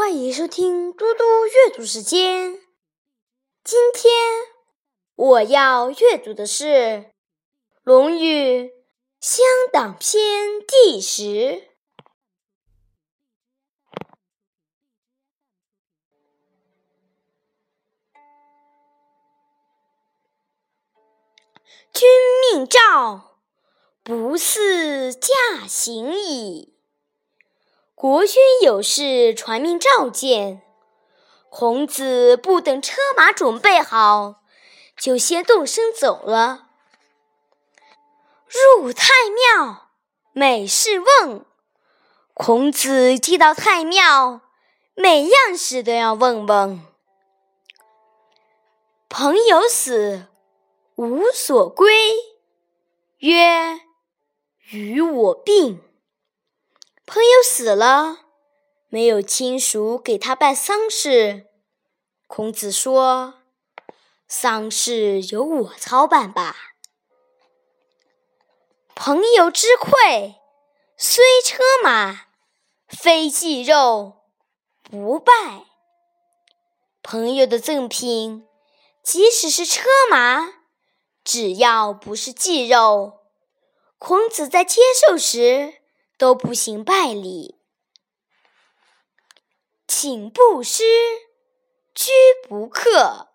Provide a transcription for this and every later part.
欢迎收听嘟嘟阅读时间。今天我要阅读的是《论语·乡党篇》第十。君命诏，不似驾行矣。国君有事传命召见，孔子不等车马准备好，就先动身走了。入太庙，每事问。孔子进到太庙，每样事都要问问。朋友死，无所归，曰：“与我病。”朋友死了，没有亲属给他办丧事。孔子说：“丧事由我操办吧。”朋友之馈，虽车马，非祭肉，不拜。朋友的赠品，即使是车马，只要不是祭肉，孔子在接受时。都不行拜礼，请布施，居不克。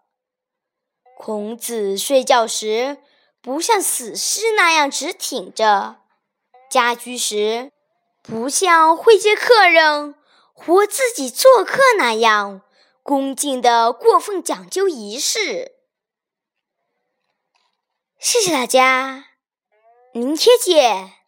孔子睡觉时不像死尸那样直挺着，家居时不像会接客人或自己做客那样恭敬的过分讲究仪式。谢谢大家，明天见。